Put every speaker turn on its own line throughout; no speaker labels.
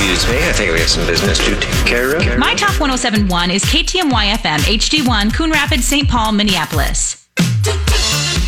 Excuse me, I think we have some business to take care of.
My Talk 1071 is KTMY FM, HD1, Coon Rapids, St. Paul, Minneapolis.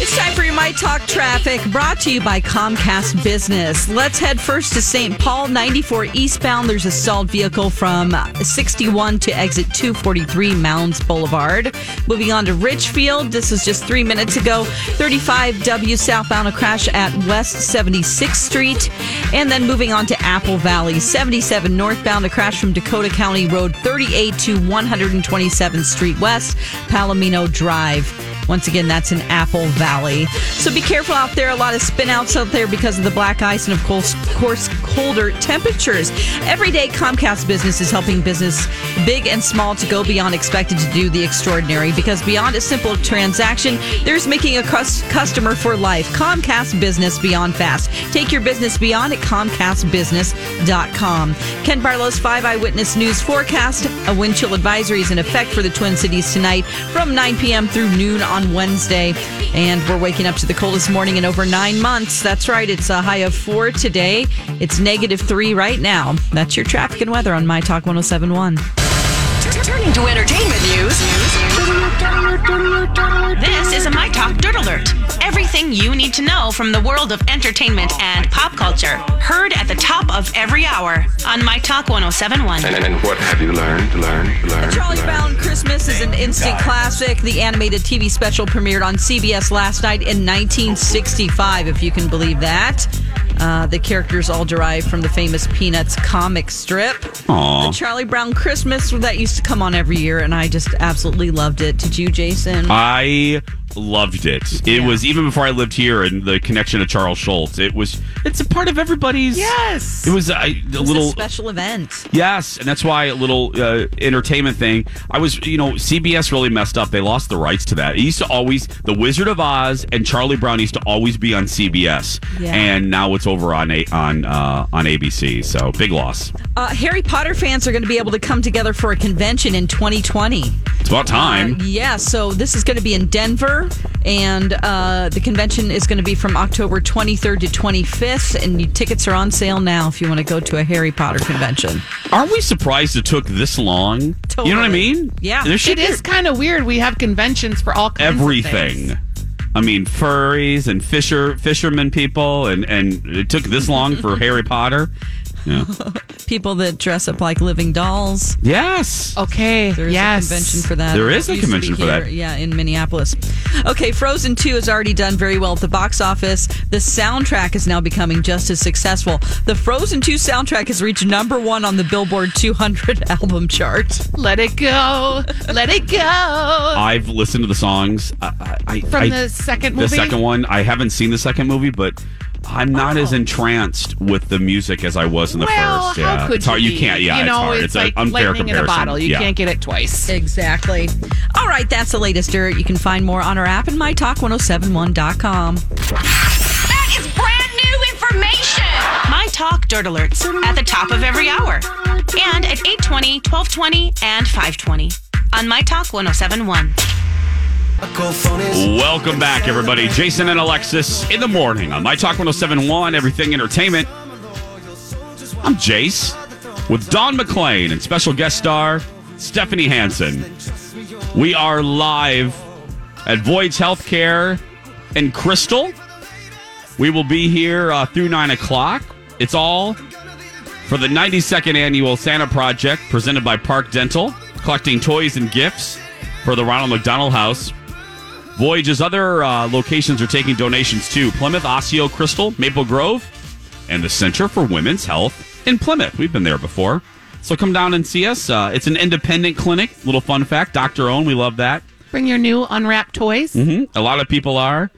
It's time for your My Talk Traffic, brought to you by Comcast Business. Let's head first to St. Paul, 94 eastbound. There's a stalled vehicle from 61 to exit 243 Mounds Boulevard. Moving on to Richfield, this is just three minutes ago. 35W southbound, a crash at West 76th Street. And then moving on to Apple Valley, 77 northbound, a crash from Dakota County Road 38 to 127th Street West, Palomino Drive. Once again, that's in Apple Valley. So be careful out there. A lot of spinouts out there because of the black ice and, of course, course colder temperatures. Every day, Comcast Business is helping business, big and small, to go beyond expected to do the extraordinary. Because beyond a simple transaction, there's making a cus- customer for life. Comcast Business Beyond Fast. Take your business beyond at ComcastBusiness.com. Ken Barlow's five eyewitness news forecast. A wind chill advisory is in effect for the Twin Cities tonight from 9 p.m. through noon on Wednesday. And we're waking up to the coldest morning in over nine months. That's right. It's a high of four today. It's negative three right now. That's your traffic and weather on My Talk 1071.
Turning to entertainment news. This is a My Talk Dirt Alert. Everything you need to know from the world of entertainment and pop culture. Heard at the top of every hour on My Talk 1071.
And, and what have you learned, Learn. learned?
Charlie
learned?
Brown Christmas is an instant classic. The animated TV special premiered on CBS last night in 1965, if you can believe that. Uh, the characters all derived from the famous Peanuts comic strip.
Aw.
The Charlie Brown Christmas that used to come on every year, and I just absolutely loved it. Did you, Jason?
I loved it. It was even before I lived here, and the connection to Charles Schulz. It was. It's a part of everybody's.
Yes.
It was a, a
It was
little.
a special event.
Yes, and that's why a little uh, entertainment thing. I was, you know, CBS really messed up. They lost the rights to that. It used to always, The Wizard of Oz and Charlie Brown used to always be on CBS,
Yeah.
and now it's over on a, on uh, on ABC. So big loss.
Uh, Harry Potter fans are going to be able to come together for a convention in 2020.
It's about time.
Yeah, so this is going to be in Denver, and uh, the convention is going to be from October 23rd to 25th, and you, tickets are on sale now if you want to go to a Harry Potter convention.
Aren't we surprised it took this long? You know what I mean?
Yeah.
There should
It is kind of weird. We have conventions for all kinds
everything.
Of things.
I mean, furries and fisher fishermen people, and and it took this long for Harry Potter. Yeah.
People that dress up like living dolls.
Yes.
Okay.
There's
yes.
a convention for that.
There is a
Used to be
convention for that.
Yeah, in Minneapolis. Okay, Frozen 2 has already done very well at the box office. The soundtrack is now becoming just as successful. The Frozen 2 soundtrack has reached number one on the Billboard 200 album chart.
Let it go. Let it go.
I've listened to the songs. I, I, I-
From
I-
the second movie?
the second one. I haven't seen the second movie, but I'm not as entranced with the music as I was in the
Oh. well,
first. Yeah,
how could
it's hard.
you?
You can't. Yeah,
you know,
it's hard.
It's,
It's,
like
an unfair
lightning in a
comparison.
bottle. You
yeah.
can't get it twice.
Exactly. All right, that's the latest dirt. You can find more on our app and mytalk1071.com.
That is brand new information. My Talk Dirt Alerts at the top of every hour. And at 820, 1220, and 520 on My Talk 1071.
Welcome back, everybody. Jason and Alexis in the morning on My Talk 1071, Everything Entertainment. I'm Jace with Dawn McClain and special guest star Stephanie Hansen. We are live at Voyage Healthcare in Crystal. We will be here uh, through 9 o'clock. It's all for the 92nd annual Santa Project presented by Park Dental, collecting toys and gifts for the Ronald McDonald House. Voyage's other uh, locations are taking donations too Plymouth, Osseo, Crystal, Maple Grove, and the Center for Women's Health in Plymouth. We've been there before. So come down and see us. Uh, it's an independent clinic. Little fun fact Dr. Own, we love that.
Bring your new unwrapped toys.
hmm A lot of people are.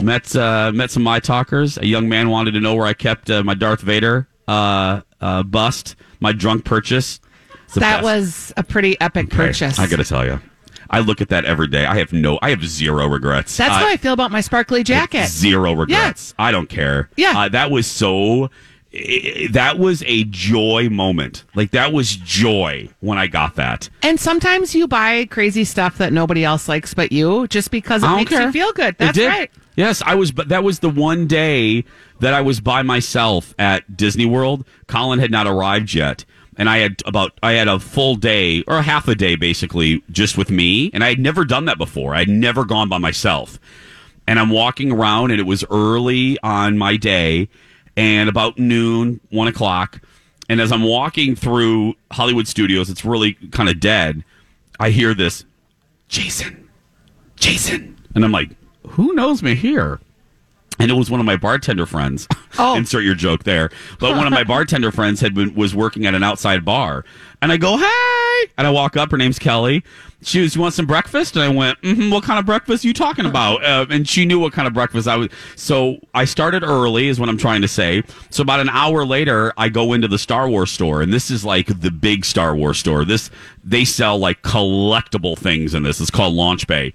Met uh, met some my talkers. A young man wanted to know where I kept uh, my Darth Vader uh, uh, bust, my drunk purchase.
That
best.
was a pretty epic
Okay,
purchase.
I got to tell you, I look at that every day. I have no, I have zero regrets.
That's
I,
how I feel about my sparkly jacket.
Zero regrets. I don't care.
Yeah.
Uh, that was so. that was a joy moment. Like that was joy when I got that.
And sometimes you buy crazy stuff that nobody else likes but you, just because it makes
care.
you feel good. That's right.
Yes, I was. But that was the one day that I was by myself at Disney World. Colin had not arrived yet, and I had about I had a full day or a half a day basically just with me, and I had never done that before. I had never gone by myself, and I'm walking around, and it was early on my day, and about noon, one o'clock, and as I'm walking through Hollywood Studios, it's really kind of dead. I hear this, Jason, Jason, and I'm like, who knows me here? And it was one of my bartender friends.
Oh.
Insert your joke there. But one of my bartender friends had been was working at an outside bar, and I go, "Hey!" And I walk up. Her name's Kelly. She was, "You want some breakfast?" And I went, mm-hmm, "What kind of breakfast are you talking about?" Uh, and she knew what kind of breakfast I was. So I started early, is what I'm trying to say. So about an hour later, I go into the Star Wars store, and this is like the big Star Wars store. This they sell like collectible things in this. It's called Launch Bay.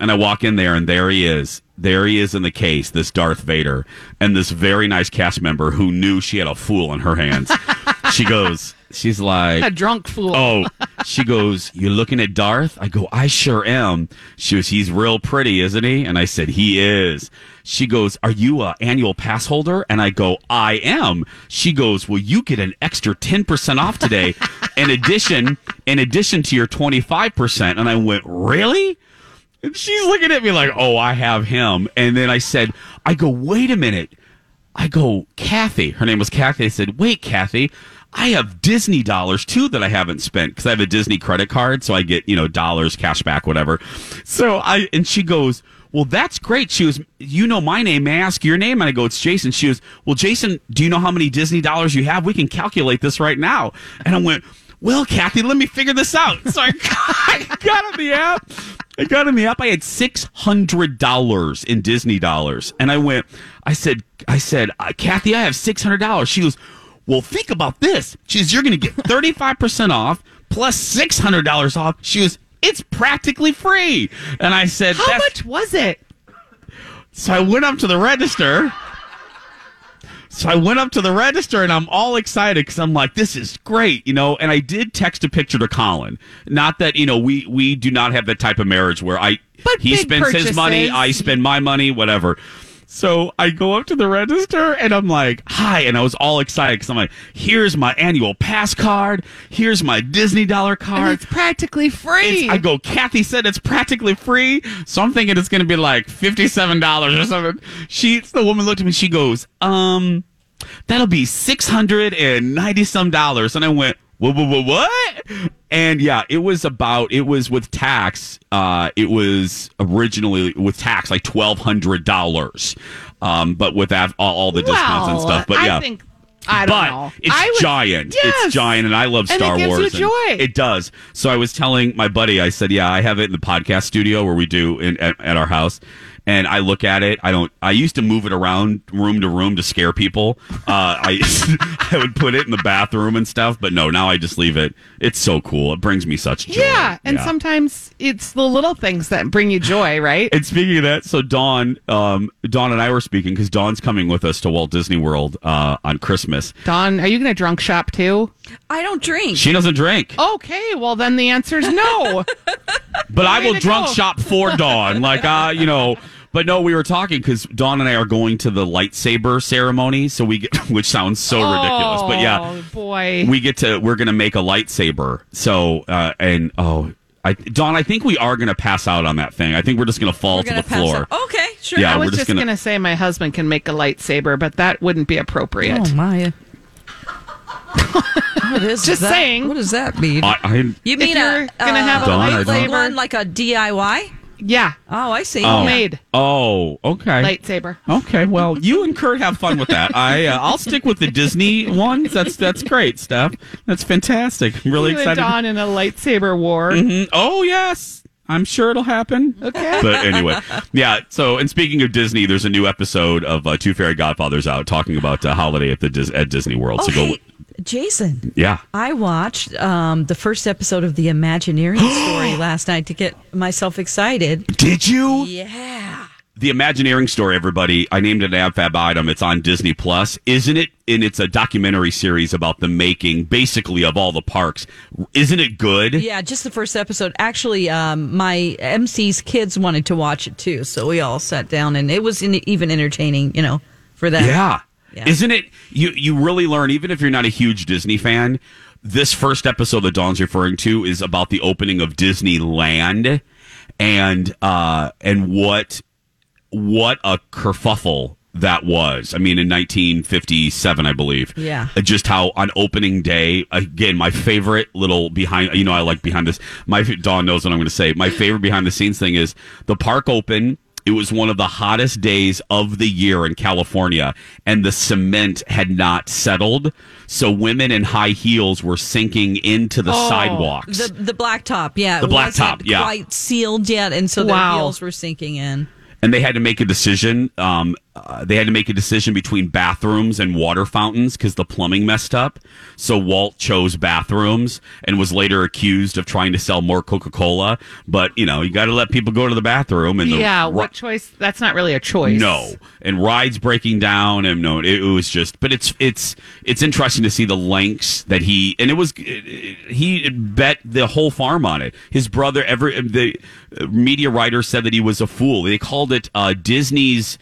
And I walk in there, and there he is. There he is in the case, this Darth Vader, and this very nice cast member who knew she had a fool in her hands. she goes, she's like,
A drunk fool.
Oh, she goes, You're looking at Darth? I go, I sure am. She goes, He's real pretty, isn't he? And I said, He is. She goes, Are you a annual pass holder? And I go, I am. She goes, Well, you get an extra 10% off today. in addition, in addition to your 25%. And I went, Really? And she's looking at me like, oh, I have him. And then I said, I go, wait a minute. I go, Kathy. Her name was Kathy. I said, wait, Kathy, I have Disney dollars too that I haven't spent because I have a Disney credit card. So I get, you know, dollars, cash back, whatever. So I, and she goes, well, that's great. She was, you know my name. May I ask your name? And I go, it's Jason. She was, well, Jason, do you know how many Disney dollars you have? We can calculate this right now. And I went, well, Kathy, let me figure this out. So I got, got on the app. I got in the app. I had six hundred dollars in Disney dollars, and I went. I said, I said, uh, Kathy, I have six hundred dollars. She goes, Well, think about this. She goes, You're going to get thirty five percent off plus six hundred dollars off. She goes, It's practically free. And I said,
How much was it?
So I went up to the register. So I went up to the register and I'm all excited because I'm like, this is great, you know. And I did text a picture to Colin. Not that you know we we do not have that type of marriage where I
But
he spends his money. I spend my money, whatever. So I go up to the register and I'm like, hi. And I was all excited because I'm like, here's my annual pass card. Here's my Disney dollar
And
card.
it's practically free.
It's, I go, Kathy said it's practically free. So I'm thinking it's going to be like $57 or something. She, the woman looked at me, she goes, um, that'll be 690 some dollars. And I went, what, what, what, what? And yeah, it was about, it was with tax. Uh, it was originally with tax like $1,200. Um, but with that, all, all the discounts and stuff. But yeah.
I think I don't
but
know.
it's
would-
giant.
Yes.
It's giant, and I love Star
And it gives you
Wars. and
joy.
It does. So I was telling my buddy, I said, "Yeah, I have it in the podcast studio where we do in, at, at our house." And I look at it. I don't. I used to move it around room to room to scare people. Uh, I I would put it in the bathroom and stuff. But no, now I just leave it. It's so cool. It brings me such joy.
Yeah, and
Yeah.
sometimes it's the little things that bring you joy, right?
And speaking of that, so Dawn, um, Dawn and I were speaking because Dawn's coming with us to Walt Disney World uh, on Christmas.
Dawn, are you going to drunk shop too?
I don't drink.
She doesn't drink.
Okay, well then the answer is no.
But I will drunk
go.
shop for Dawn. Like, uh, you know. But no, we were talking because Dawn and I are going to the lightsaber ceremony. So we get, which sounds so ridiculous. But yeah,
Oh boy.
we get to, we're going to make a lightsaber. So, uh, and oh, I, Dawn, I think we are going to pass out on that thing. I think we're just going to fall
We're
to
gonna
the floor.
out. Okay, sure.
Yeah,
I
we're
was
just
just
gonna-
going to say my husband can make a lightsaber, but that wouldn't be appropriate.
Oh my. What is
Just
that?
saying.
What does that mean?
I, I
you mean
you're
a,
gonna have a
Dawn, I
like one like a DIY?
Yeah,
Oh, I see.
Oh.
homemade
oh, okay.
lightsaber.
Okay, well, you and Kurt have fun with that. I uh, I'll stick with the Disney ones. That's that's great, stuff. That's fantastic. I'm really
you
excited.
and Dawn in a lightsaber war.
Mhm. Oh yes, I'm sure it'll happen.
Okay.
But anyway, yeah. So, and speaking of Disney, there's a new episode of uh, Two Fairy Godfathers out talking about uh, holiday at the Dis- at Disney World.
Oh,
so go,
hey, Jason.
yeah.
I watched um, the first episode of the Imagineering story last night to get myself excited.
Did you?
Yeah.
The Imagineering story, everybody. I named it an AbFab item. It's on Disney Plus, isn't it? And it's a documentary series about the making, basically, of all the parks. Isn't it good?
Yeah, just the first episode. Actually, um, my MC's kids wanted to watch it too, so we all sat down, and it was in, even entertaining, you know, for them.
Yeah.
Yeah.
Isn't it? You you really learn, even if you're not a huge Disney fan. This first episode that Dawn's referring to is about the opening of Disneyland, and uh, and what what a kerfuffle that was. I mean, in 1957, I believe.
Yeah.
Uh, Just how on opening day, again, my favorite little behind. You know, I like behind this. My Dawn knows what I'm going to say. My favorite behind the scenes thing is the park open. It was one of the hottest days of the year in California, and the cement had not settled. So women in high heels were sinking into the sidewalks.
Oh, The the blacktop, yeah,
The
it wasn't
blacktop, yeah.
quite sealed yet, and so
Wow.
the wheels were sinking in.
and they had to make a decision. Um, uh, they had to make a decision between bathrooms and water fountains because the plumbing messed up. So Walt chose bathrooms and was later accused of trying to sell more Coca Cola. But you know, you got to let people go to the bathroom. And the
yeah,
ri-
what choice? That's not really a choice.
no, and rides breaking down, and no, it, it was just. But it's it's it's interesting to see the lengths that he and it was he bet the whole farm on it. His brother, every the uh, media writer said that he was a fool. They called it uh, Disney's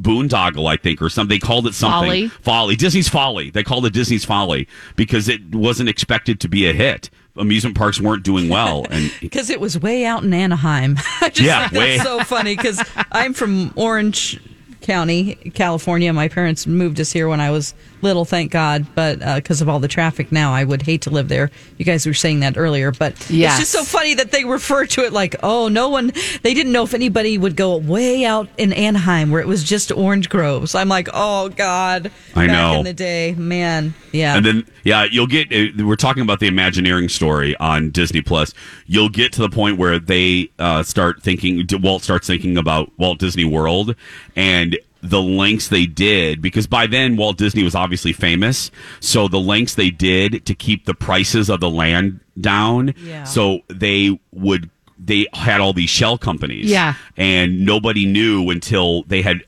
boondoggle, I think, or something. They called it something
Folly?
folly. Disney's folly. They called it Disney's folly because it wasn't expected to be a hit. Amusement parks weren't doing well, and
Because it was way out in Anaheim. I just
Yeah,
think
way-
that's so funny because I'm from Orange County, California. My parents moved us here when I was little, thank God. But because of all the traffic now, I would hate to live there. You guys were saying that earlier, but
Yes.
it's just so funny that they refer to it like, oh, no one, they didn't know if anybody would go way out in Anaheim where it was just orange groves. I'm like, oh, God.
I
Back
know.
in the day, man. Yeah.
And then, yeah, you'll get. uh, We're talking about the Imagineering story on Disney Plus. You'll get to the point where they uh, start thinking. Walt starts thinking about Walt Disney World and the lengths they did because by then Walt Disney was obviously famous. So the lengths they did to keep the prices of the land down.
Yeah.
So they would. They had all these shell companies.
Yeah.
And nobody knew until they had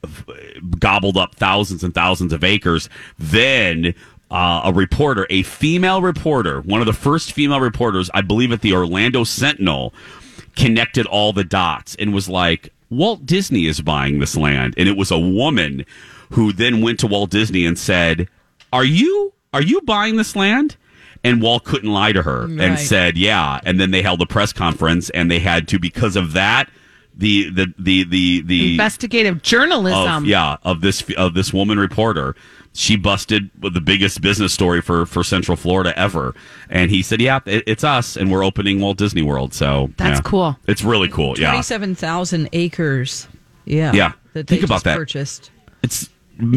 gobbled up thousands and thousands of acres. Then uh, a reporter, a female reporter, one of the first female reporters, I believe at the Orlando Sentinel, connected all the dots and was like, Walt Disney is buying this land. And it was a woman who then went to Walt Disney and said, Are you are you buying this land? And Walt couldn't lie to her and said, Yeah. And then they held a press conference and they had to, because of that, the the the the the
Investigative journalism.
of, yeah of this of this woman reporter she busted the biggest business story for for central florida ever and he said yeah it, it's us and we're opening walt disney world so
That's
yeah.
cool.
it's really cool yeah
27,000 acres. Yeah.
Yeah.
That
Think
they
about that.
Purchased.
it's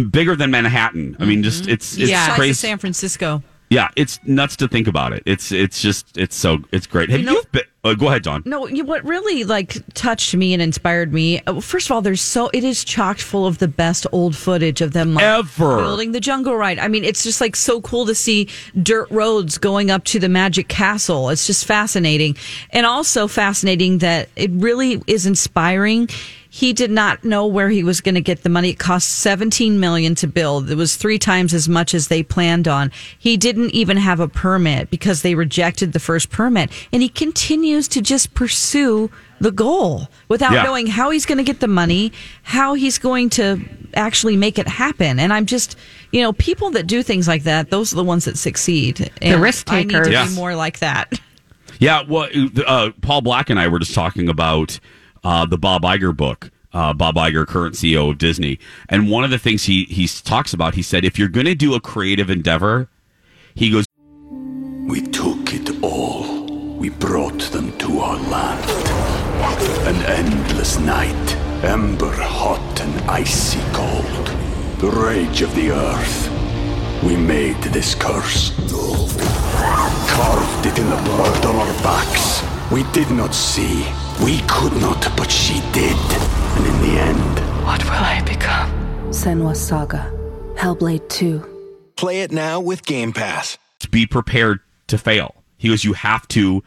bigger than manhattan i mean just mm-hmm. it's it's
Yeah.
Size of
crazy
San Francisco.
Yeah it's nuts to think about it it's it's just it's so it's great have you,
know-
been uh, go ahead Dawn
No, you, what really like touched me and inspired me. uh, First of all, there's so it is chocked full of the best old footage of them like,
Ever.
building the jungle ride. I mean, it's just like so cool to see dirt roads going up to the Magic Castle. It's just fascinating, and also fascinating that it really is inspiring. He did not know where he was going to get the money. It cost 17 million to build. It was three times as much as they planned on. He didn't even have a permit because they rejected the first permit. And he continues to just pursue the goal without
Yeah.
knowing how he's going to get the money, how he's going to actually make it happen. And I'm just, you know, people that do things like that, those are the ones that succeed. And
risk
I need to
takers.
Yes.
be more like that.
Yeah, well, uh, Paul Black and I were just talking about uh, the Bob Iger book. Uh, Bob Iger, current CEO of Disney, and one of the things he he talks about, he said, if you're going to do a creative endeavor, he goes,
We took it all. We brought them to our land. An endless night, ember hot and icy cold. The rage of the earth. We made this curse. Carved it in the blood on our backs. We did not see. We could not, but she did. And in the end,
What will I become? Senua's Saga. Hellblade 2.
Play it now with Game Pass.
be prepared to fail. He goes, you have to.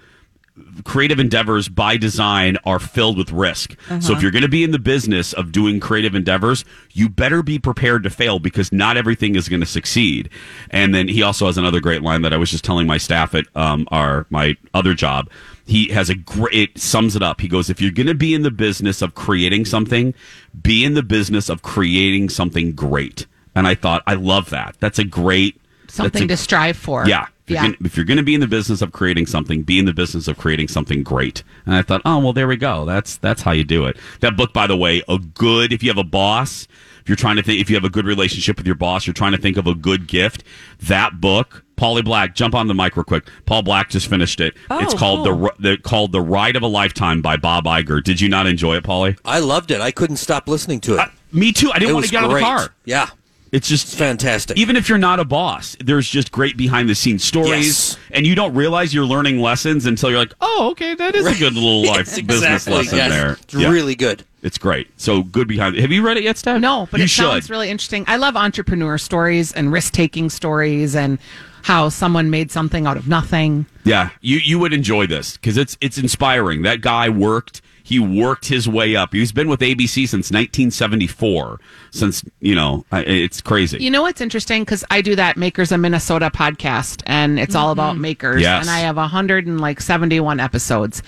Creative endeavors by design are filled with risk. So if you're going to be in the business of doing creative endeavors, you better be prepared to fail because not everything is going to succeed. And then he also has another great line that I was just telling my staff at um, our my other job. He has a great it sums it up. He goes, if you're going to be in the business of creating something, be in the business of creating something great. And I thought, I love that. That's a great
Something
that's
to strive for.
yeah. If you're,
Yeah.
gonna, if you're gonna be in the business of creating something, be in the business of creating something great. And I thought, oh well, there we go. That's that's how you do it. That book, by the way, a good. If you have a boss, you're trying to think, if you have a good relationship with your boss, you're trying to think of a good gift. That book, Paulie Black, jump on the mic real quick. Paul Black just finished it. it's called the the called the Ride of a Lifetime by Bob Iger. Did you not enjoy it, Paulie?
I loved it. I couldn't stop listening to it.
Uh, me too. I didn't
it
want to get out of the car.
Yeah,
It's just
it's fantastic.
even if you're not a boss, there's just great behind the scenes stories,
Yes.
and you don't realize you're learning lessons until you're like, oh, okay, that is a good little life
Yes,
business
exactly.
lesson
Yes.
there.
It's really good.
It's great. So good behind. Have you read it yet, Steph?
No, but
you
it
should.
sounds really interesting. I love entrepreneur stories and risk taking stories and how someone made something out of nothing.
Yeah, you you would enjoy this because it's it's inspiring. That guy worked. He worked his way up. He's been with ABC since 1974. Since you know, it's crazy.
You know what's interesting? Because I do that Makers of Minnesota podcast, and it's all about mm-hmm. makers.
Yes.
And I have 171 episodes,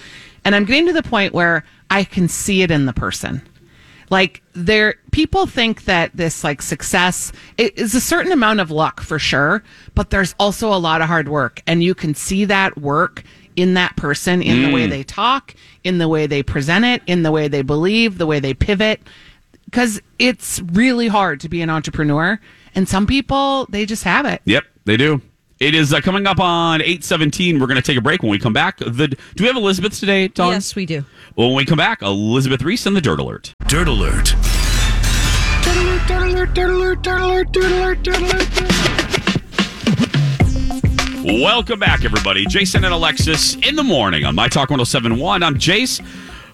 and I'm getting to the point where I can see it in the person. Like there, people think that this like success it is a certain amount of luck for sure, but there's also a lot of hard work, and you can see that work in that person, in the way they talk, in the way they present it, in the way they believe, the way they pivot because it's really hard to be an entrepreneur and some people they just have it
Yep, they do. It is uh, coming up on 817. We're going to take a break. When we come back, the do we have Elizabeth today, Dawn?
Yes, we do.
Well, when we come back, Elizabeth Reese and the Dirt Alert.
Dirt Alert.
Welcome back, everybody. Jason and Alexis in the morning on My Talk 1071. I'm Jace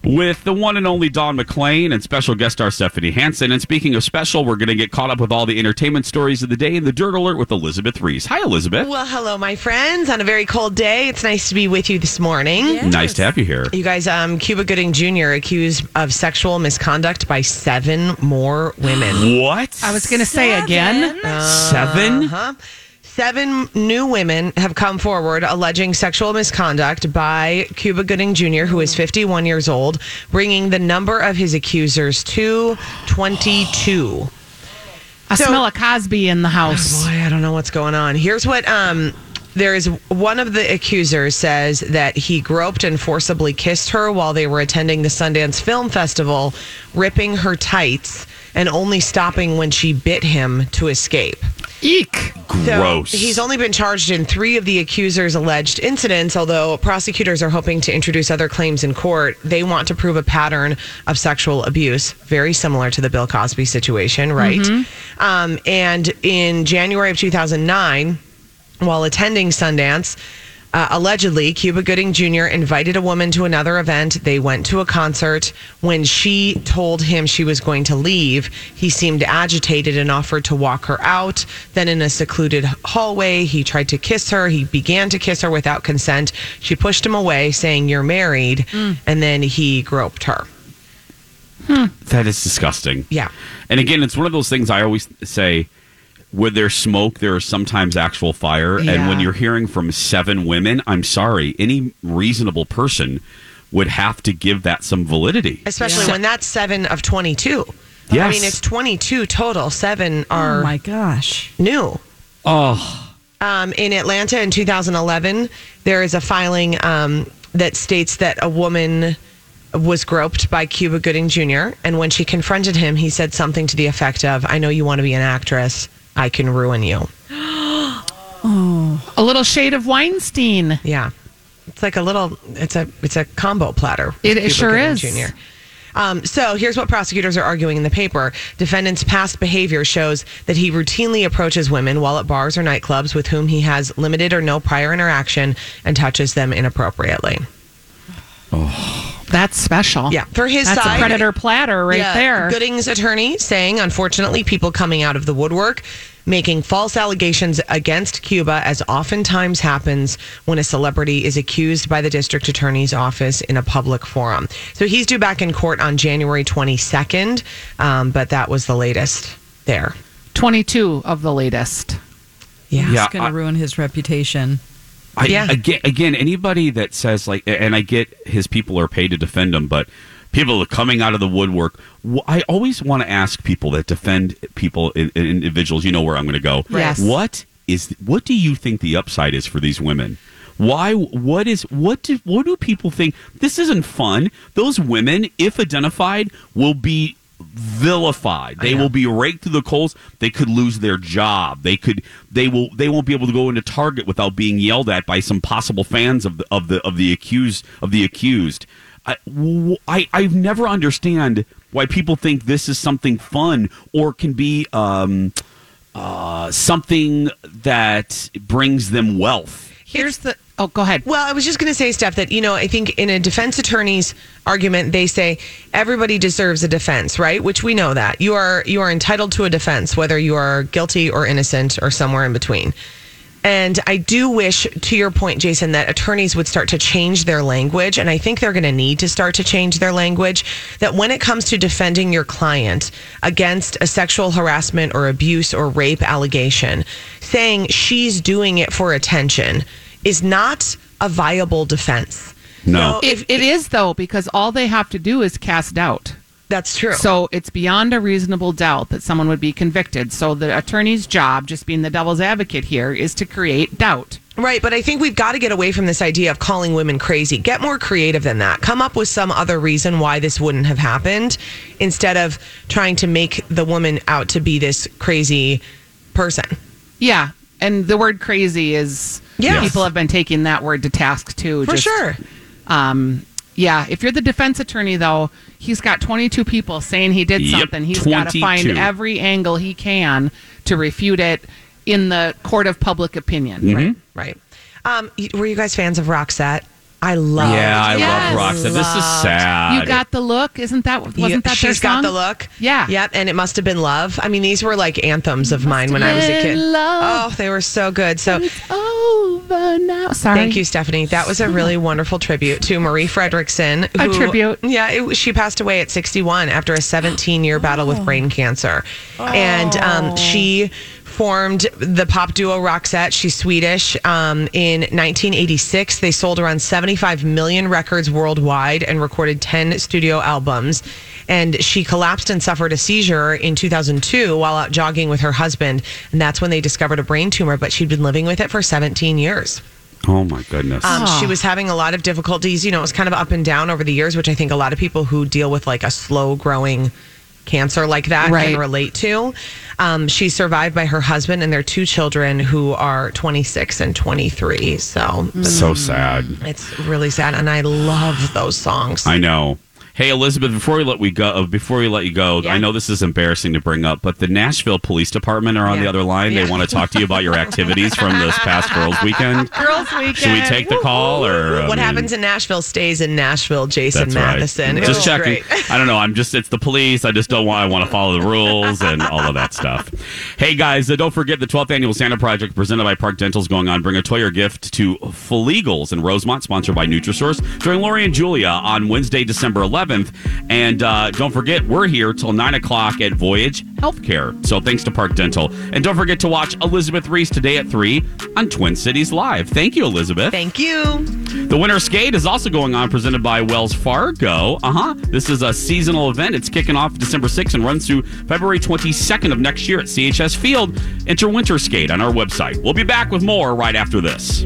with the one and only Dawn McClain and special guest star Stephanie Hansen. And speaking of special, we're going to get caught up with all the entertainment stories of the day in the Dirt Alert with Elizabeth Reese. Hi, Elizabeth.
Well, hello, my friends. On a very cold day, it's nice to be with you this morning.
Nice to have you here.
You guys, um, Cuba Gooding Jr. accused of sexual misconduct by seven more women.
What?
i was gonna say again
Seven?
Huh? Seven new women have come forward alleging sexual misconduct by Cuba Gooding Jr., who is 51 years old, bringing the number of his accusers to 22.
i
So-
smell a cosby in the house
Boy, I don't know what's going on. Here's what um there is one of the accusers says that he groped and forcibly kissed her while they were attending the Sundance Film Festival, ripping her tights and only stopping when she bit him to escape.
eek
So
Gross.
he's only been charged in three of the accusers' alleged incidents, although prosecutors are hoping to introduce other claims in court. They want to prove a pattern of sexual abuse, very similar to the Bill Cosby situation, right? Um, and in January of 2009, while attending Sundance, uh, allegedly, Cuba Gooding Jr. invited a woman to another event. They went to a concert. When she told him she was going to leave, he seemed agitated and offered to walk her out. Then, in a secluded hallway, he tried to kiss her. He began to kiss her without consent. She pushed him away, saying, You're married. And then he groped her.
That is disgusting.
Yeah.
And again, it's one of those things I always say where there's smoke, there is sometimes actual fire. And when you're hearing from seven women, I'm sorry, any reasonable person would have to give that some validity.
Especially when that's seven of 22. I mean, it's 22 total. Seven are
Oh my gosh.
new.
Oh,
Um, in Atlanta in 2011, there is a filing um, that states that a woman was groped by Cuba Gooding Jr. And when she confronted him, he said something to the effect of, I know you want to be an actress. I can ruin you.
oh, a
little shade of Weinstein.
Yeah. It's like a little it's a it's a combo platter. with
It- it sure is.
Jr. Um, so here's what prosecutors are arguing in the paper. Defendant's past behavior shows that he routinely approaches women while at bars or nightclubs with whom he has limited or no prior interaction and touches them inappropriately.
That's special.
Yeah, for his
That's
side,
a predator platter right
Yeah,
there.
Gooding's attorney saying, unfortunately, people coming out of the woodwork making false allegations against Cuba, as oftentimes happens when a celebrity is accused by the district attorney's office in a public forum. So he's due back in court on January 22nd, um, but that was the latest there.
22 of the latest.
Yeah,
Yeah,
it's going to ruin his reputation.
I,
Yeah.
Again, again, anybody that says like, and I get his people are paid to defend him, but people are coming out of the woodwork. I always want to ask people that defend people, individuals. You know where I'm going to go.
Yes.
What is? What do you think the upside is for these women? Why? What is? What do? What do people think? This isn't fun. Those women, if identified, will be vilified. They will be raked through the coals. They could lose their job. They could. They will. They won't be able to go into Target without being yelled at by some possible fans of the of the of the accused of the accused. I, I I've never understand why people think this is something fun or can be um, uh, something that brings them wealth.
Here's the. Oh, go ahead.
Well, I was just going to say, Steph, that, you know, I think in a defense attorney's argument, they say everybody deserves a defense, right? Which we know that. You are you are entitled to a defense, whether you are guilty or innocent or somewhere in between. And I do wish, to your point, Jason, that attorneys would start to change their language. And I think they're going to need to start to change their language. That when it comes to defending your client against a sexual harassment or abuse or rape allegation, saying she's doing it for attention is not a viable defense.
No.
It, it is, though, because all they have to do is cast doubt.
That's true.
So it's beyond a reasonable doubt that someone would be convicted. So the attorney's job, just being the devil's advocate here, is to create doubt.
Right, but I think we've got to get away from this idea of calling women crazy. Get more creative than that. Come up with some other reason why this wouldn't have happened instead of trying to make the woman out to be this crazy person.
Yeah. And the word crazy is,
Yes.
people have been taking that word to task too.
For sure.
Um, yeah. If you're the defense attorney, though, he's got 22 people saying he did
Yep,
something. He's got to find every angle he can to refute it in the court of public opinion.
Mm-hmm.
Right. Right. Um, were you guys fans of Roxette? I love.
Yeah, I
Yes.
love Roxette. This is sad.
You got the look, isn't that? Wasn't that their
She's got the look.
Yeah.
Yep. And it must have been love. I mean, these were like anthems of mine when I was a kid.
love.
Oh, they were so good. So
It's over now. Sorry.
Thank you, Stephanie. That was a really wonderful tribute to Marie Fredriksson.
A tribute.
Yeah, it, she passed away at 61 after a 17 year battle with brain cancer. And um, she formed the pop duo Roxette. She's Swedish. Um, in 1986, they sold around 75 million records worldwide and recorded 10 studio albums. And she collapsed and suffered a seizure in 2002 while out jogging with her husband. And that's when they discovered a brain tumor, but she'd been living with it for 17 years.
Oh my goodness.
Um, She was having a lot of difficulties. You know, it was kind of up and down over the years, which I think a lot of people who deal with like a slow growing cancer like that
Right.
can relate to. Um, she's survived by her husband and their two children who are 26 and 23. So
so sad.
it's really sad. And I love those songs.
I know. Hey Elizabeth, before we let we go, uh, before we let you go,
Yeah.
I know this is embarrassing to bring up, but the Nashville Police Department are on the other line.
Yeah.
They want to talk to you about your activities from this past girls' weekend.
Girls Weekend.
Should we take the call or I
what
mean,
happens in Nashville stays in Nashville, Jason Matheson.
right. Just checking.
great.
I don't know. I'm just it's the police. I just don't want. I want to follow the rules and all of that stuff. Hey guys, uh, don't forget the 12th annual Santa Project presented by Park Dental is going on. Bring a toy or gift to Fluegel's in Rosemount, sponsored by Nutrisource. Join Lori and Julia on Wednesday, December 11th, and uh, don't forget we're here till nine o'clock at Voyage Healthcare. So thanks to Park Dental, and don't forget to watch Elizabeth Reese today at three on Twin Cities Live. Thank you, Elizabeth.
Thank you.
The Winter Skate is also going on, presented by Wells Fargo. Uh huh. This is a seasonal event. It's kicking off December 6th and runs through February 22nd of next year at CHS Field. Enter Winter Skate on our website. We'll be back with more right after this.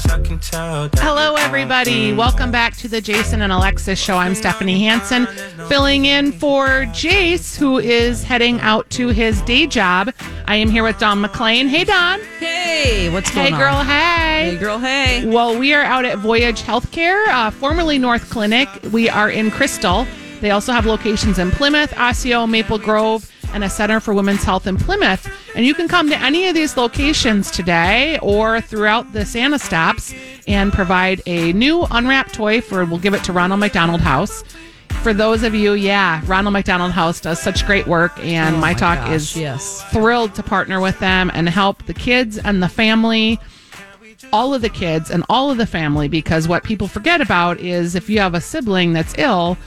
Hello, everybody. Welcome back to the Jason and Alexis show. I'm Stephanie Hansen, filling in for Jace, who is heading out to his day job. I am here with Dawn McClain. Hey, Dawn.
Hey, what's
Hey,
going on?
Hey, girl. Hey.
Hey, girl. Hey.
Well, we are out at Voyage Healthcare, uh, formerly North Clinic. We are in Crystal. They also have locations in Plymouth, Osseo, Maple Grove, and a Center for Women's Health in Plymouth. And you can come to any of these locations today or throughout the Santa stops and provide a new unwrapped toy for, we'll give it to Ronald McDonald House. For those of you, yeah, Ronald McDonald House does such great work, and
Oh
My
my
Talk
gosh,
is
yes.
thrilled to partner with them and help the kids and the family all of the kids and all of the family because what people forget about is if you have a sibling that's ill,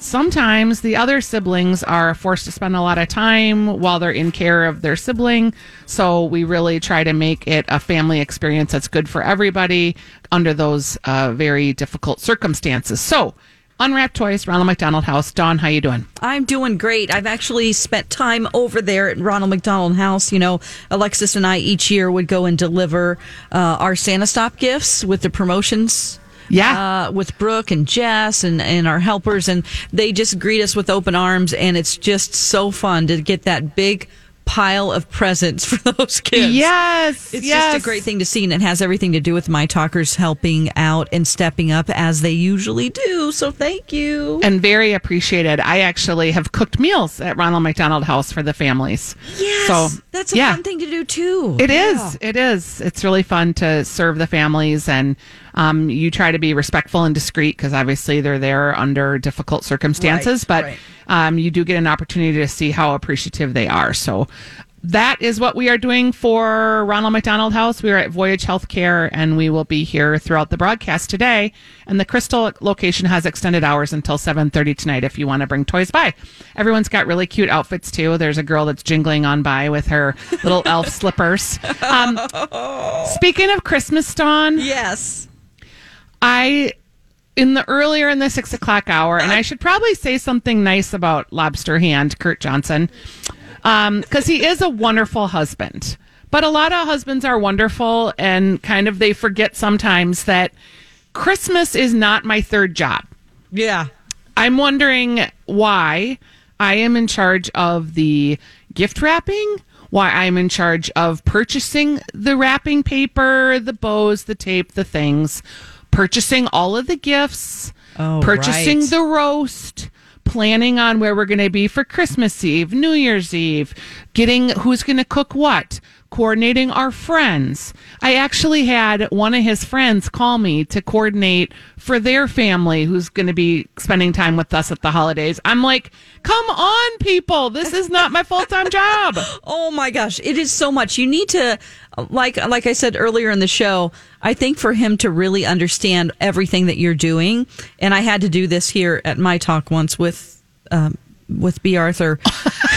sometimes the other siblings are forced to spend a lot of time while they're in care of their sibling. So we really try to make it a family experience that's good for everybody under those uh, very difficult circumstances. So, Unwrapped Toys, Ronald McDonald House. Dawn, how you doing?
I'm doing great. I've actually spent time over there at Ronald McDonald House. You know, Alexis and I each year would go and deliver uh, our Santa Stop gifts with the promotions.
Yeah.
Uh, with Brooke and Jess and, and our helpers. And they just greet us with open arms. And it's just so fun to get that big pile of presents for those kids.
Yes.
It's
yes.
just a great thing to see, and it has everything to do with my talkers helping out and stepping up as they usually do. So thank you.
and very appreciated. I actually have cooked meals at Ronald McDonald House for the families.
Yes,
so
that's a
yeah,
fun thing to do too.
It is.
Yeah.
It is. It's really fun to serve the families, and um, you try to be respectful and discreet because obviously they're there under difficult circumstances.
Right,
but
right.
um, you do get an opportunity to see how appreciative they are. So. That is what we are doing for Ronald McDonald House. We are at Voyage Healthcare, and we will be here throughout the broadcast today. And the Crystal location has extended hours until 7:30 tonight. If you want to bring toys by, everyone's got really cute outfits too. There's a girl that's jingling on by with her little elf slippers. Um, speaking of Christmas, Dawn,
Yes.
I in the earlier in the six o'clock hour, and I should probably say something nice about Lobster Hand, Kurt Johnson, um, because he is a wonderful husband. But a lot of husbands are wonderful, and kind of they forget sometimes that Christmas is not my third job.
Yeah.
I'm wondering why I am in charge of the gift wrapping, why I'm in charge of purchasing the wrapping paper, the bows, the tape, the things, purchasing all of the gifts,
Oh,
purchasing
right.
the roast, planning on where we're going to be for Christmas Eve, New Year's Eve, getting who's going to cook what, coordinating our friends. I actually had one of his friends call me to coordinate for their family who's going to be spending time with us at the holidays. I'm like, come on, people. This is not my full time job.
Oh my gosh, it is so much. You need to like like I said earlier in the show, I think for him to really understand everything that you're doing, and I had to do this here at my talk once with um, with B. Arthur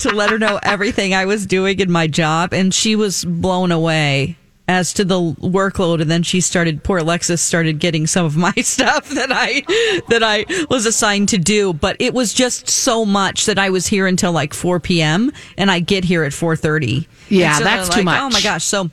to let her know everything I was doing in my job, and she was blown away as to the workload. And then she started, poor Alexis started getting some of my stuff that I that I was assigned to do. But it was just so much that I was here until like 4 p.m. and I get here at 4:30.
Yeah,
so
that's
they're
too
much. Oh my gosh! So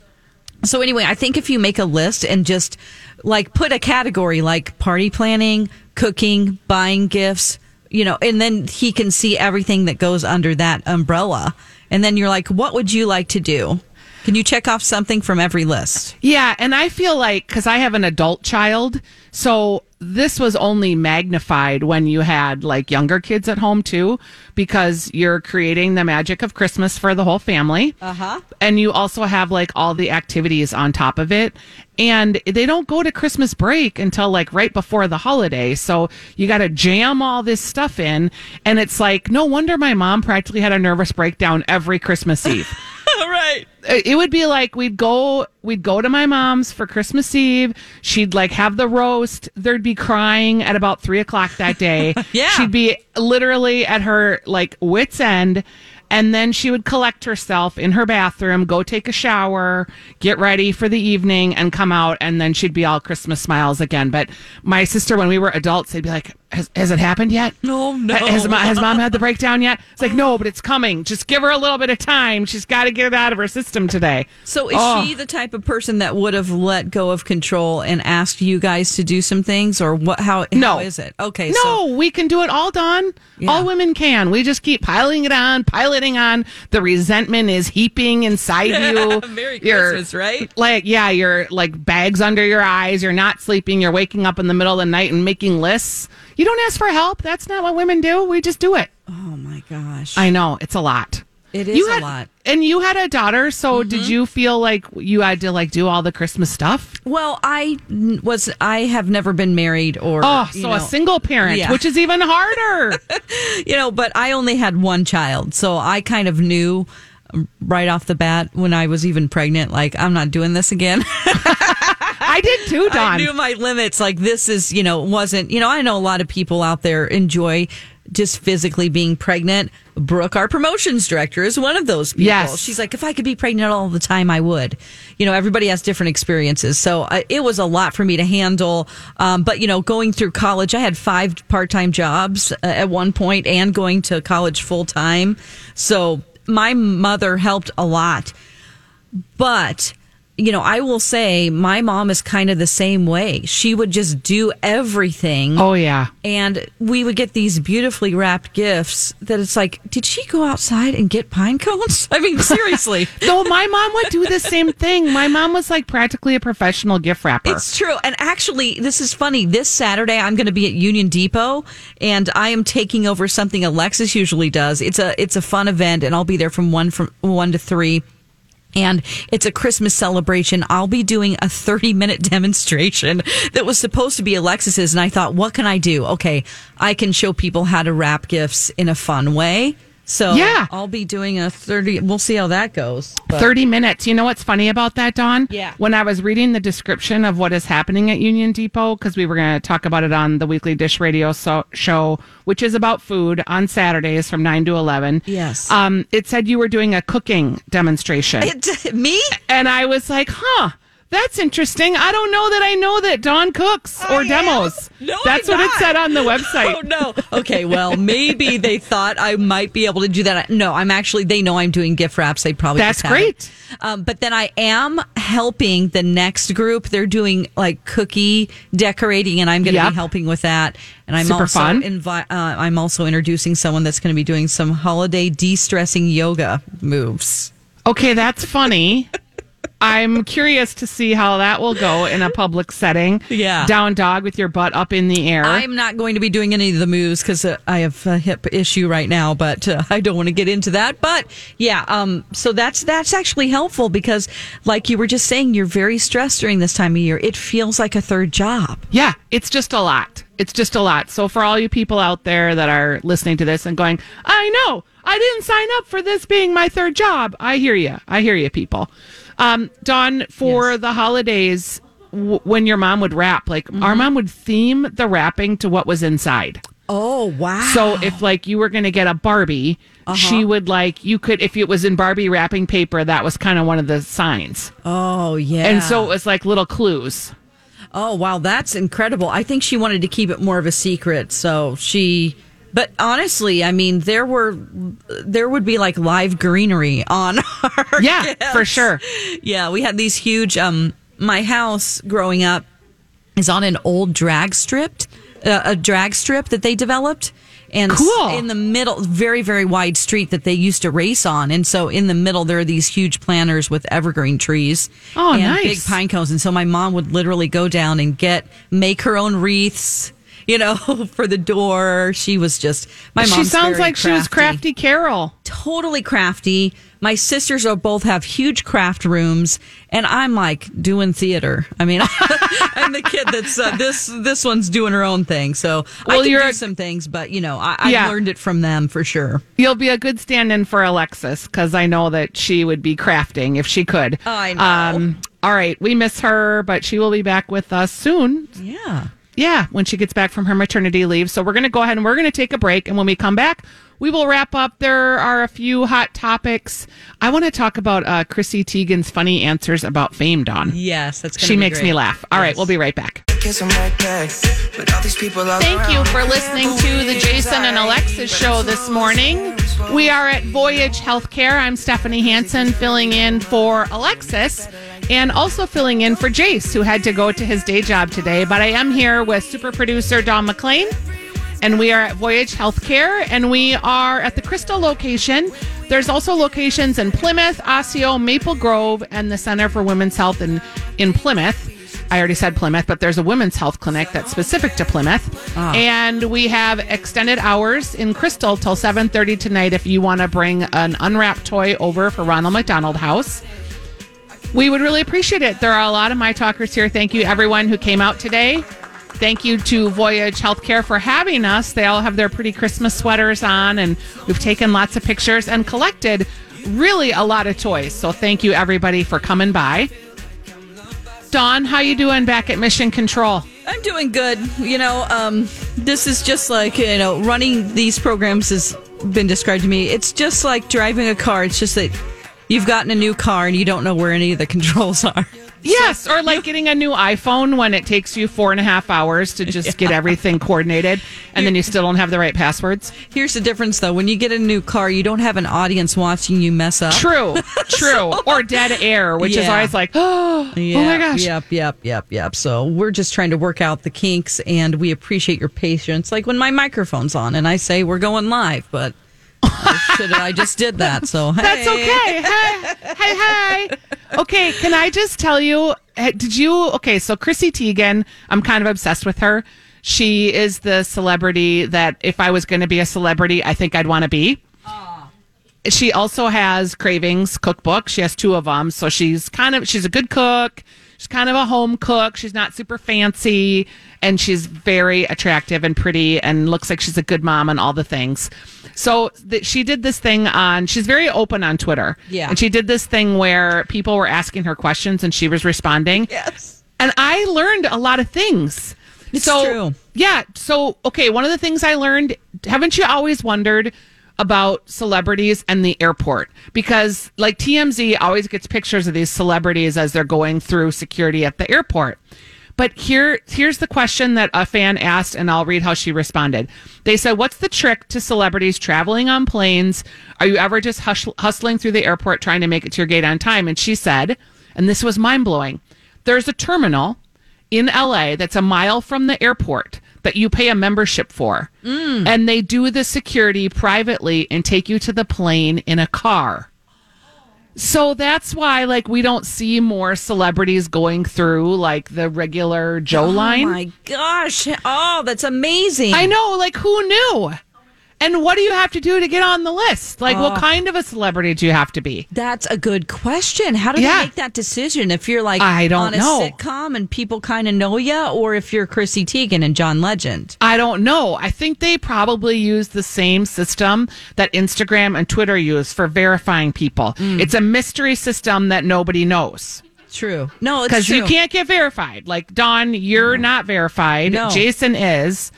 so anyway, I think if you make a list and just like put a category like party planning, cooking, buying gifts, you know, and then he can see everything that goes under that umbrella. And then you're like, what would you like to do? Can you check off something from every list?
Yeah, and I feel like because I have an adult child, so this was only magnified when you had like younger kids at home too, because you're creating the magic of Christmas for the whole family. Uh huh. And you also have like all the activities on top of it. And they don't go to Christmas break until like right before the holiday. So you got to jam all this stuff in. And it's like, no wonder my mom practically had a nervous breakdown every Christmas Eve. it would be like we'd go we'd go to my mom's for christmas eve. She'd like have the roast. There'd be crying at about three o'clock that day.
Yeah.
she'd be literally at her like wits end And then she would collect herself in her bathroom, go take a shower, get ready for the evening, and come out. And then she'd be all Christmas smiles again. But my sister, when we were adults, they'd be like, has, has it happened yet?
No, no.
Has, has mom had the breakdown yet? It's like, no, but it's coming. Just give her a little bit of time. She's got to get it out of her system today.
So is
Oh.
she the type of person that would have let go of control and asked you guys to do some things, or what? How,
No.
how is it? Okay,
No,
so
we can do it all, Dawn. All women can. We just keep piling it on, piloting on. The resentment is heaping inside you.
Merry
You're-
Christmas, right?
Like, yeah, you're like bags under your eyes. You're not sleeping. You're waking up in the middle of the night and making lists. You don't ask for help. That's not what women do. We just do it.
Oh my gosh,
I know. It's a lot.
It is
You had, a
lot.
And you had a daughter, so
Mm-hmm.
did you feel like you had to like do all the Christmas stuff?
Well, I was. I have never been married or.
Oh, so
know,
a single parent,
Yeah.
which is even harder.
you know, but I only had one child, so I kind of knew um, right off the bat when I was even pregnant, like I'm not doing this again.
I did too, Dawn.
I knew my limits. Like this is, you know, wasn't. You know, I know a lot of people out there enjoy just physically being pregnant. Brooke, our promotions director, is one of those people.
Yes.
She's like, if I could be pregnant all the time, I would. You know, everybody has different experiences. So uh, it was a lot for me to handle. Um, but, you know, going through college, I had five part time jobs uh, at one point and going to college full time. So my mother helped a lot. But, you know, I will say my mom is kind of the same way. She would just do everything.
oh yeah.
And we would get these beautifully wrapped gifts that it's like, did she go outside and get pine cones? I mean, seriously.
No, my mom would do the same thing. My mom was like practically a professional gift wrapper.
It's true. And actually, this is funny. This Saturday, I'm going to be at Union Depot and I am taking over something Alexis usually does. It's a, it's a fun event and I'll be there from one, from one to three. And it's a Christmas celebration. I'll be doing a 30 minute demonstration that was supposed to be Alexis's. And I thought, what can I do? Okay, I can show people how to wrap gifts in a fun way. So
Yeah.
I'll be doing a 30, we'll see how that goes. But-
30 minutes. You know what's funny about that, Dawn?
Yeah.
When I was reading the description of what is happening at Union Depot, because we were going to talk about it on the Weekly Dish Radio so- show, which is about food on Saturdays from 9 to 11.
Yes.
Um, it said you were doing a cooking demonstration.
It, me?
and I was like, huh. That's interesting. I don't know that I know that Dawn cooks or
I am.
demos.
No,
That's
I'm
what it said on the website.
Oh no. Okay, well, maybe they thought I might be able to do that. No, I'm actually. They know I'm doing gift wraps. They probably
That's great.
Um, but then I am helping the next group. They're doing like cookie decorating, and I'm going to
Yep.
be helping with that. And I'm
Super
also. Invi- uh, I'm also introducing someone that's going to be doing some holiday de-stressing yoga moves.
Okay, that's funny. I'm curious to see how that will go in a public setting.
Yeah.
Down dog with your butt up in the air.
I'm not going to be doing any of the moves because uh, I have a hip issue right now, but uh, I don't want to get into that. But yeah, um, so that's that's actually helpful because, like you were just saying, you're very stressed during this time of year. It feels like a third job.
yeah, it's just a lot. It's just a lot. So for all you people out there that are listening to this and going, I know, I didn't sign up for this being my third job. I hear you. I hear you, people. Um, Dawn, for the holidays, w- when your mom would wrap, like our mom would theme the wrapping to what was inside.
Oh wow!
So if like you were going to get a Barbie, she would like you could if it was in Barbie wrapping paper, that was kind of one of the signs.
oh yeah,
And so it was like little clues.
oh wow, that's incredible. I think she wanted to keep it more of a secret, so she. But honestly, I mean, there were there would be like live greenery on our
Yeah, for sure.
Yeah, we had these huge. Um, my house growing up is on an old drag strip, uh, a drag strip that they developed, and
Cool.
in the middle, very very wide street that they used to race on, and so in the middle there are these huge planters with evergreen trees,
Oh,
and
nice.
big pine cones, and so my mom would literally go down and get make her own wreaths. You know, for the door, she was just my mom.
she sounds like she was crafty Carol.
totally crafty. My sisters are both have huge craft rooms, and I'm like doing theater. I mean, I'm the kid that's uh, this this one's doing her own thing. So I
Well,
can
you're
do
a-
some things, but you know, I, I
Yeah.
learned it from them for sure.
You'll be a good stand-in for Alexis because I know that she would be crafting if she could.
I know.
Um, all right, we miss her, but she will be back with us soon.
Yeah.
Yeah, when she gets back from her maternity leave. So we're going to go ahead and we're going to take a break. And when we come back, we will wrap up. There are a few hot topics. I want to talk about uh, Chrissy Teigen's funny answers about fame, Dawn.
Yes, that's
She
be
makes
great.
me laugh. All right,
Yes.
we'll be right back.
Thank
Thank you for listening to the Jason and Alexis show this morning. We are at Voyage Healthcare. I'm Stephanie Hansen filling in for Alexis and also filling in for Jace, who had to go to his day job today. But I am here with super producer Dawn McClain, and we are at Voyage Healthcare, and we are at the Crystal location. There's also locations in Plymouth, Osseo, Maple Grove, and the Center for Women's Health in, in Plymouth. I already said Plymouth, but there's a women's health clinic that's specific to Plymouth. Ah. And we have extended hours in Crystal till 7:30 tonight if you want to bring an unwrapped toy over for Ronald McDonald House. We would really appreciate it. There are a lot of my talkers here. Thank you everyone who came out today. Thank you to Voyage Healthcare for having us. They all have their pretty Christmas sweaters on and we've taken lots of pictures and collected really a lot of toys. So thank you everybody for coming by. Dawn, how you doing back at Mission Control?
I'm doing good. You know, um, this is just like, you know, running these programs has been described to me. It's just like driving a car. It's just that you've gotten a new car and you don't know where any of the controls are.
Yes, or like getting a new iPhone when it takes you four and a half hours to just get everything coordinated and then you still don't have the right passwords.
Here's the difference though. When you get a new car, you don't have an audience watching you mess up.
True, true. or dead air, which is
Yeah.
always like, oh,
Yeah,
oh my gosh.
Yep, yep, yep, yep. So we're just trying to work out the kinks and we appreciate your patience. Like when my microphone's on and I say we're going live, but should I just did that. So hey.
That's okay. Hi, hi, hi. Okay, can I just tell you? eh, Did you? Okay, so Chrissy Teigen, I'm kind of obsessed with her. She is the celebrity that if I was going to be a celebrity, I think I'd want to be. She also has Cravings cookbook. She has two of them, so she's kind of she's a good cook. She's kind of a home cook. She's not super fancy, and she's very attractive and pretty, and looks like she's a good mom and all the things. So th- she did this thing on. She's very open on Twitter.
Yeah.
and she did this thing where people were asking her questions, and she was responding.
Yes.
And I learned a lot of things.
It's
so,
true.
Yeah. So, okay, one of the things I learned, haven't you always wondered about celebrities and the airport? Because, like, TMZ always gets pictures of these celebrities as they're going through security at the airport. But here, here's the question that a fan asked, and I'll read how she responded. They said, "What's the trick to celebrities traveling on planes? Are you ever just hush- hustling through the airport trying to make it to your gate on time?" And she said, and this was mind blowing. There's a terminal in LA that's a mile from the airport that you pay a membership for. Mm. And they do the security privately and take you to the plane in a car. So that's why like we don't see more celebrities going through like the regular Joe oh line.
Oh my gosh. Oh, that's amazing.
I know, like who knew? And what do you have to do to get on the list? Like what
Oh.
kind of a celebrity do you have to be?
That's a good question. How do
Yeah.
they make that decision? If you're like
I don't
on a
know.
sitcom and people kind of know you, or if you're Chrissy Teigen and John Legend?
I don't know. I think they probably use the same system that Instagram and Twitter use for verifying people.
Mm.
It's a mystery system that nobody knows.
True. No, it's
Because you can't get verified. Like, Dawn, you're not verified.
No.
Jason is.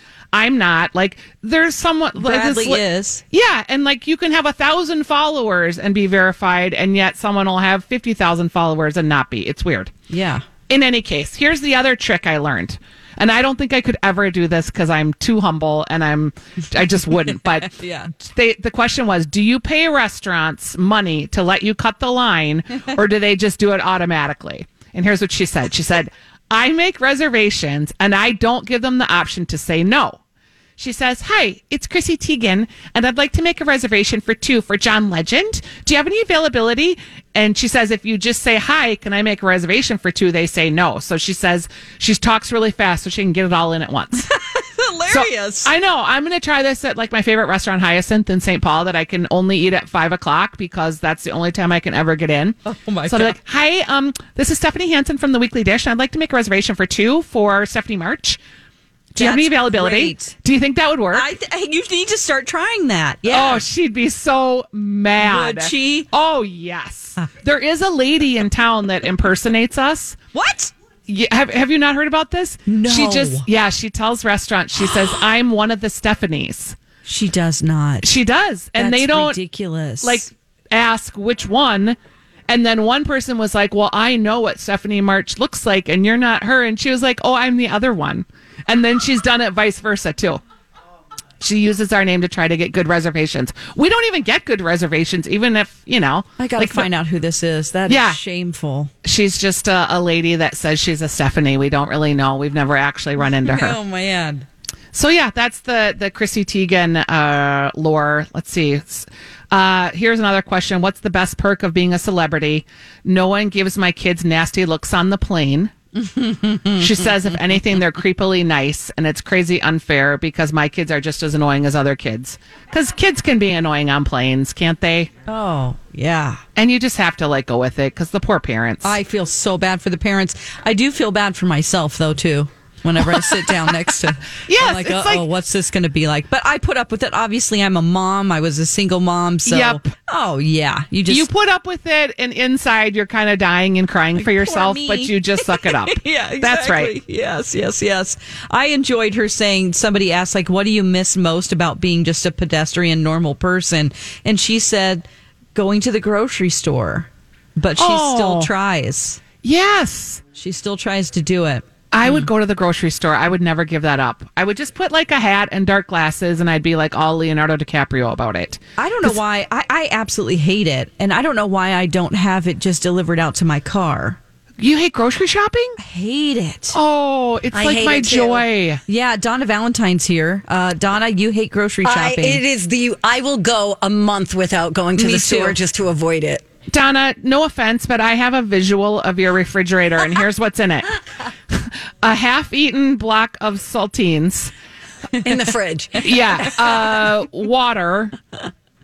I'm not. Like, there's someone. like, this
Bradley is.
Yeah. And like, you can have a thousand followers and be verified, and yet someone will have 50,000 followers and not be. It's weird.
Yeah.
In any case, here's the other trick I learned. And I don't think I could ever do this because I'm too humble and I'm, I just wouldn't. But
Yeah.
they, the question was, do you pay restaurants money to let you cut the line or do they just do it automatically? And here's what she said. She said, I make reservations and I don't give them the option to say no. She says, Hi, it's Chrissy Teigen, and I'd like to make a reservation for two for John Legend. Do you have any availability? And she says, If you just say, Hi, can I make a reservation for two? They say no. So she says, She talks really fast so she can get it all in at once. So,
Hilarious.
I know. I'm going to try this at like my favorite restaurant, Hyacinth in St. Paul, that I can only eat at five o'clock because that's the only time I can ever get in.
Oh, my
So they're
God.
like, "Hi, um, this is Stephanie Hansen from the Weekly Dish, and I'd like to make a reservation for two for Stephanie March. Do you have any availability?
great.
Do you think that would work?
I th- you need to start trying that. Yeah.
Oh, she'd be so mad.
Would she?
Oh, yes. there is a lady in town that impersonates us.
What?
Yeah, have, have you not heard about this?
No.
She just, yeah, she tells restaurants, she says, I'm one of the Stephanies.
She does not.
She does, and
That's
they don't
ridiculous.
like ask which one. And then one person was like, "Well, I know what Stephanie March looks like, and you're not her." And she was like, "Oh, I'm the other one." And then she's done it vice versa too. She uses our name to try to get good reservations. We don't even get good reservations, even if you know.
I gotta
like,
find out who this is. That is
Yeah.
shameful.
She's just a, a lady that says she's a Stephanie. We don't really know. We've never actually run into her.
Oh man.
So yeah, that's the the Chrissy Teigen uh, lore. Let's see. Uh, here's another question: What's the best perk of being a celebrity? No one gives my kids nasty looks on the plane. She says, if anything, they're creepily nice, and it's crazy unfair because my kids are just as annoying as other kids. Because kids can be annoying on planes, can't they?
Oh yeah.
And you just have to like go with it because the poor parents.
I feel so bad for the parents. I do feel bad for myself though too. Whenever I sit down next to,
Yes,
I'm like, oh,
like-
what's this going to be like? But I put up with it. Obviously, I'm a mom. I was a single mom, so
Yep.
oh yeah, you just
you put up with it, and inside you're kind of dying and crying for yourself, but you just suck it up.
yeah, exactly.
That's right.
Yes, yes, yes. I enjoyed her saying somebody asked like, "What do you miss most about being just a pedestrian normal person?" And she said, "Going to the grocery store." But she
Oh.
still tries.
Yes.
She still tries to do it.
I would go to the grocery store. I would never give that up. I would just put like a hat and dark glasses, and I'd be like all Leonardo DiCaprio about it.
I don't know why. I, I absolutely hate it. And I don't know why I don't have it just delivered out to my car.
You hate grocery shopping?
I hate it.
Oh, it's
I
like my
it
joy.
Yeah, Donna Valentine's here. Uh, Donna, you hate grocery shopping.
I,
shopping.
it is the. I will go a month without going to
Me
the store just to avoid it.
Donna, no offense, but I have a visual of your refrigerator, and here's what's in it a half eaten block of saltines.
in the fridge.
Yeah. Uh, water.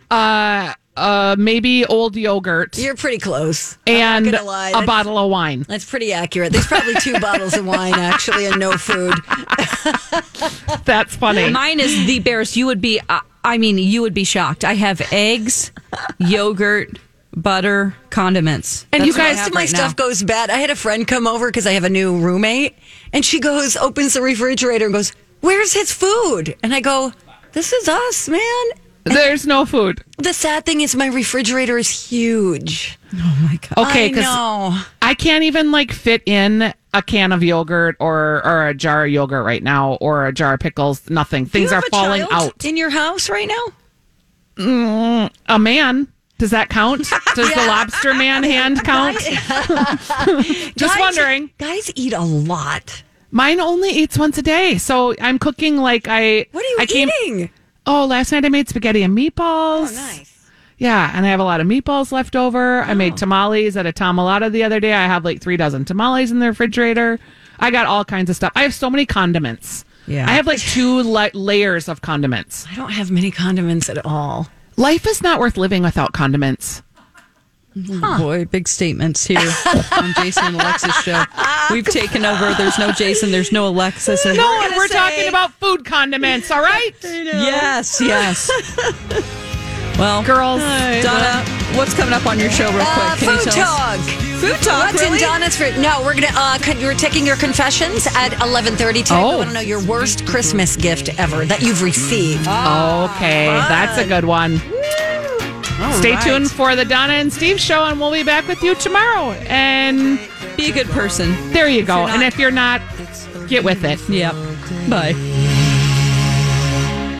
Uh, uh, maybe old yogurt.
You're pretty close.
and
I'm not gonna lie.
a
That's-
bottle of wine.
That's pretty accurate. There's probably two bottles of wine actually, and no food.
That's funny.
Mine is the barest. You would be, uh, I mean, you would be shocked. I have eggs, yogurt, butter, condiments.
And
That's
you
what I
guys, my
right
stuff
now.
goes bad. I had a friend come over because I have a new roommate, and she goes, opens the refrigerator and goes, "Where's his food?" And I go, "This is us, man."
There's no food.
The sad thing is, my refrigerator is huge.
Oh my god.
Okay,
I
because
know.
I can't even like fit in a can of yogurt or or a jar of yogurt right now or a jar of pickles. Nothing. Things
you
are
a
falling
child
out.
in your house right now.
Mm, a man. Does that count? Does the lobster man hand count? Just
Guys-
wondering.
Guys eat a lot.
Mine only eats once a day, so I'm cooking like I.
What are you
I came-
eating?
Oh, last night I made spaghetti and meatballs.
Oh, nice.
Yeah, and I have a lot of meatballs left over. I
Oh.
made tamales at a tamalada the other day. I have like three dozen tamales in the refrigerator. I got all kinds of stuff. I have so many condiments.
Yeah.
I have like two la- layers of condiments.
I don't have many condiments at all.
Life is not worth living without condiments.
Oh, boy, big statements here on Jason and Alexis show. We've taken over. There's no Jason. There's no Alexis. And
No,
we're
and we're talking about food condiments, all right?
Yes, yes. Well,
Girls.
Donna, what's coming up on your show, real quick?
Uh,
Can you
food
tell us?
talk.
Food talk,
What's
really?
in Donna's fridge? No, we're gonna. Uh, con- you're taking your confessions at 11:30 today.
Oh.
I want to know your worst Christmas gift ever that you've received.
Okay, that's a good one. Stay
right.
tuned for the Donna and Steve show, and we'll be back with you tomorrow. And
Be a good person.
there you go.
you're not-
and if you're not, get with it.
Yep. Bye.